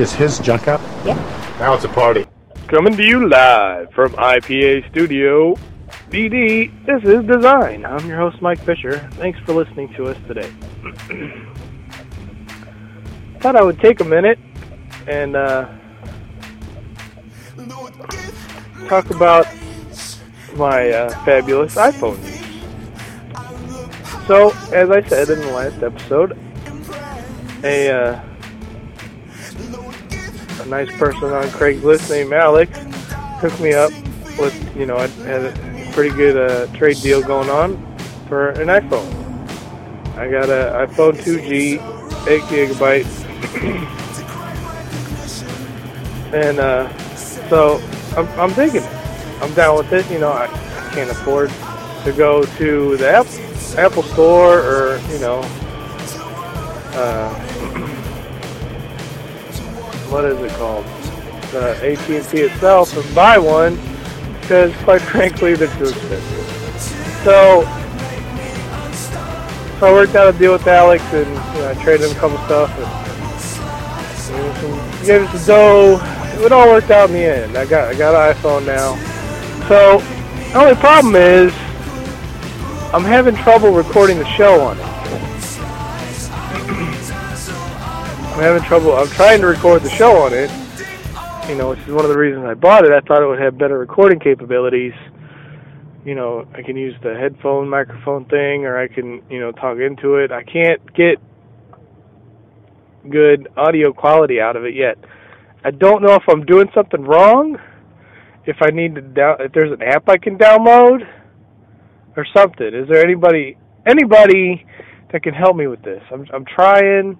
Is his junk out? Yeah. Now it's a party. Coming to you live from IPA Studio BD. This is Design. I'm your host, Mike Fisher. Thanks for listening to us today. Thought I would take a minute and uh, talk about my uh, fabulous iPhone. So, as I said in the last episode, a uh, a nice person on Craigslist named Alex hooked me up with, you know, I had a pretty good uh, trade deal going on for an iPhone. I got an iPhone 2G, 8 gigabytes, and uh, so I'm, I'm thinking I'm down with it. You know, I, I can't afford to go to the Apple, Apple Store or you know. Uh, what is it called? The AT&T itself and buy one because, quite frankly, they're too expensive. So, so I worked out a deal with Alex and you know, I traded him a couple stuff and you gave him some dough. It all worked out in the end. I got I got an iPhone now. So the only problem is I'm having trouble recording the show on it. I'm having trouble. I'm trying to record the show on it. You know, which is one of the reasons I bought it. I thought it would have better recording capabilities. You know, I can use the headphone microphone thing, or I can, you know, talk into it. I can't get good audio quality out of it yet. I don't know if I'm doing something wrong. If I need to down, if there's an app I can download, or something. Is there anybody anybody that can help me with this? I'm I'm trying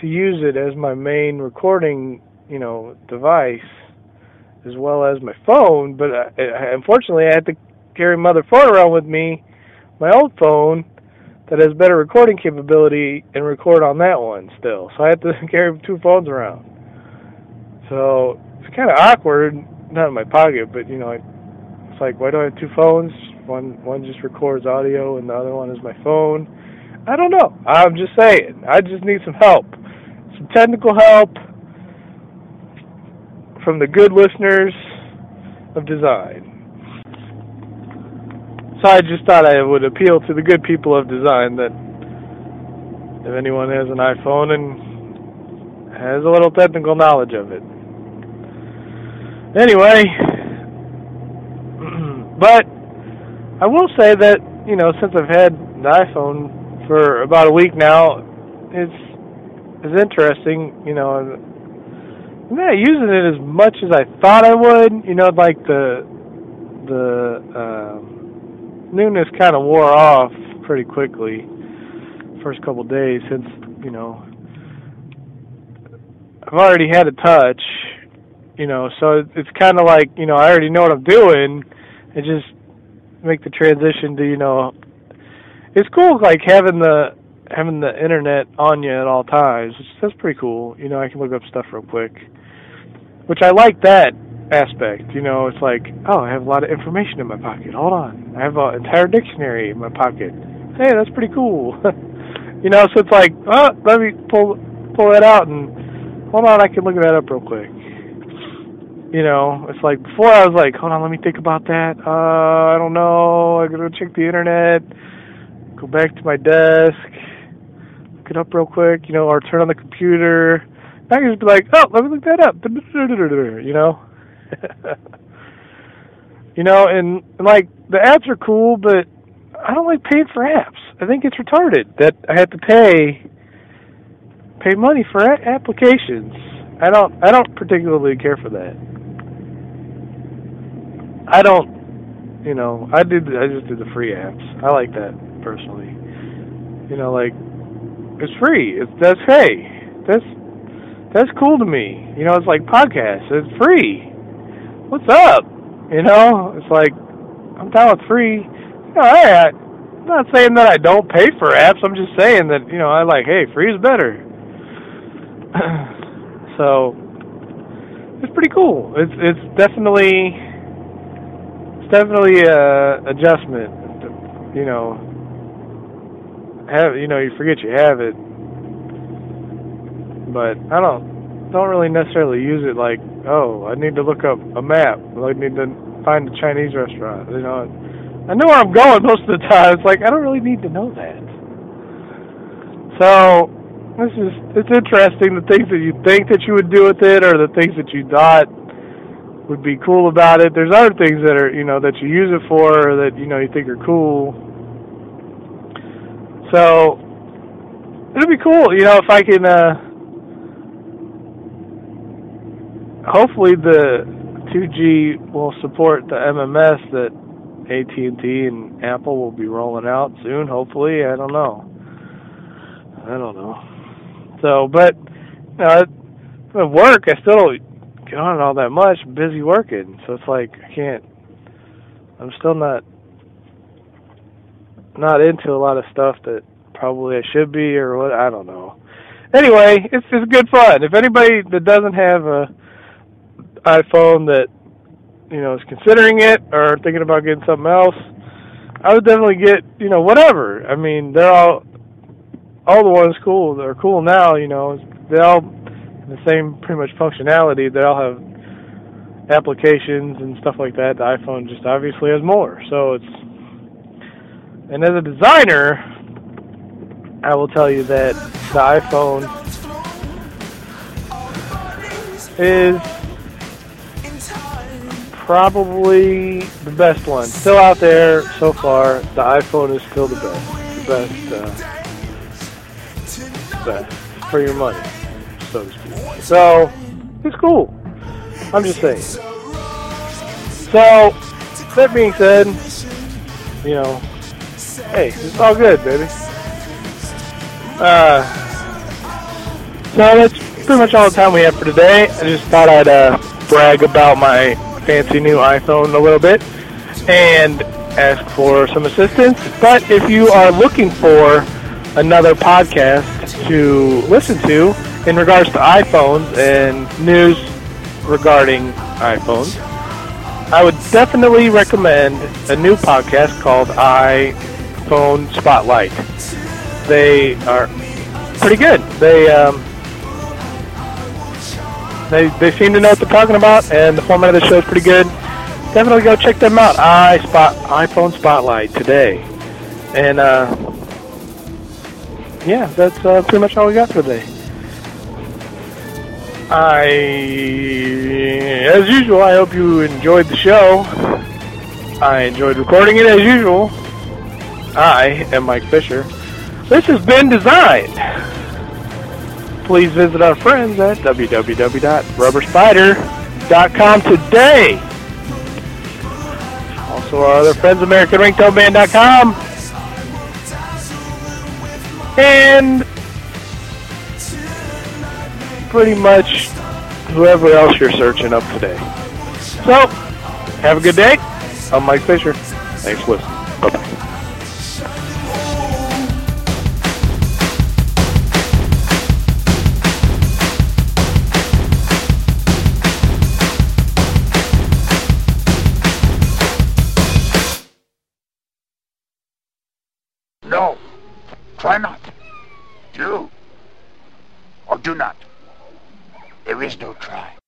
to use it as my main recording, you know, device, as well as my phone. But uh, unfortunately, I had to carry my phone around with me, my old phone that has better recording capability, and record on that one still. So I have to carry two phones around. So it's kind of awkward, not in my pocket, but you know, it's like, why do I have two phones? One one just records audio, and the other one is my phone. I don't know. I'm just saying. I just need some help some technical help from the good listeners of design. So I just thought I would appeal to the good people of design that if anyone has an iPhone and has a little technical knowledge of it. Anyway, but I will say that, you know, since I've had the iPhone for about a week now, it's is interesting. You know, I'm not using it as much as I thought I would. You know, like the the uh, newness kind of wore off pretty quickly. First couple days since you know I've already had a touch. You know, so it's kind of like you know I already know what I'm doing. and just make the transition to you know it's cool like having the having the internet on you at all times. That's pretty cool. You know, I can look up stuff real quick, which I like that aspect. You know, it's like, oh, I have a lot of information in my pocket. Hold on, I have an entire dictionary in my pocket. Hey, that's pretty cool. you know, so it's like, oh, let me pull pull that out and hold on, I can look that up real quick. You know, it's like before I was like, hold on, let me think about that. Uh, I don't know. I gotta check the internet. Go back to my desk it up real quick, you know, or turn on the computer. I can just be like, oh, let me look that up, you know. you know, and, and like the apps are cool, but I don't like paying for apps. I think it's retarded that I have to pay pay money for a- applications. I don't I don't particularly care for that. I don't, you know, I did I just did the free apps. I like that personally. You know, like it's free. It's that's hey, that's that's cool to me. You know, it's like podcasts. It's free. What's up? You know, it's like I'm down with free. You know, I, I'm not saying that I don't pay for apps. I'm just saying that you know I like hey, free is better. so it's pretty cool. It's it's definitely it's definitely a adjustment. You know, have you know you forget you have it but i don't don't really necessarily use it like, oh, I need to look up a map. I need to find a Chinese restaurant. You know, I know where I'm going most of the time. It's like I don't really need to know that. So this is it's interesting the things that you think that you would do with it, or the things that you thought would be cool about it. There's other things that are you know that you use it for, or that you know you think are cool. So it'll be cool, you know, if I can. uh Hopefully the 2G will support the MMS that AT&T and Apple will be rolling out soon. Hopefully, I don't know. I don't know. So, but you know, at work, I still don't get on all that much. I'm busy working, so it's like I can't. I'm still not not into a lot of stuff that probably I should be, or what I don't know. Anyway, it's just good fun. If anybody that doesn't have a iPhone that you know is considering it or thinking about getting something else, I would definitely get you know whatever. I mean, they're all all the ones cool. They're cool now. You know, they all the same pretty much functionality. They all have applications and stuff like that. The iPhone just obviously has more. So it's and as a designer, I will tell you that the iPhone is probably the best one. Still out there so far. The iPhone is still the best. The best, uh, best for your money, so to speak. So it's cool. I'm just saying. So that being said, you know, hey, it's all good, baby. Uh, so that's pretty much all the time we have for today. I just thought I'd uh, brag about my fancy new iPhone a little bit and ask for some assistance. But if you are looking for another podcast to listen to in regards to iPhones and news regarding iPhones, I would definitely recommend a new podcast called iPhone Spotlight. They are pretty good. They um, they they seem to know what they're talking about, and the format of the show is pretty good. Definitely go check them out. I spot iPhone Spotlight today, and uh, yeah, that's uh, pretty much all we got for today. I, as usual, I hope you enjoyed the show. I enjoyed recording it as usual. I am Mike Fisher. This has been designed please visit our friends at www.rubberspider.com today. Also, our other friends, AmericanRingtoneband.com. And pretty much whoever else you're searching up today. So, have a good day. I'm Mike Fisher. Thanks for listening. Bye-bye. Try not. Do. Or do not. There is no try.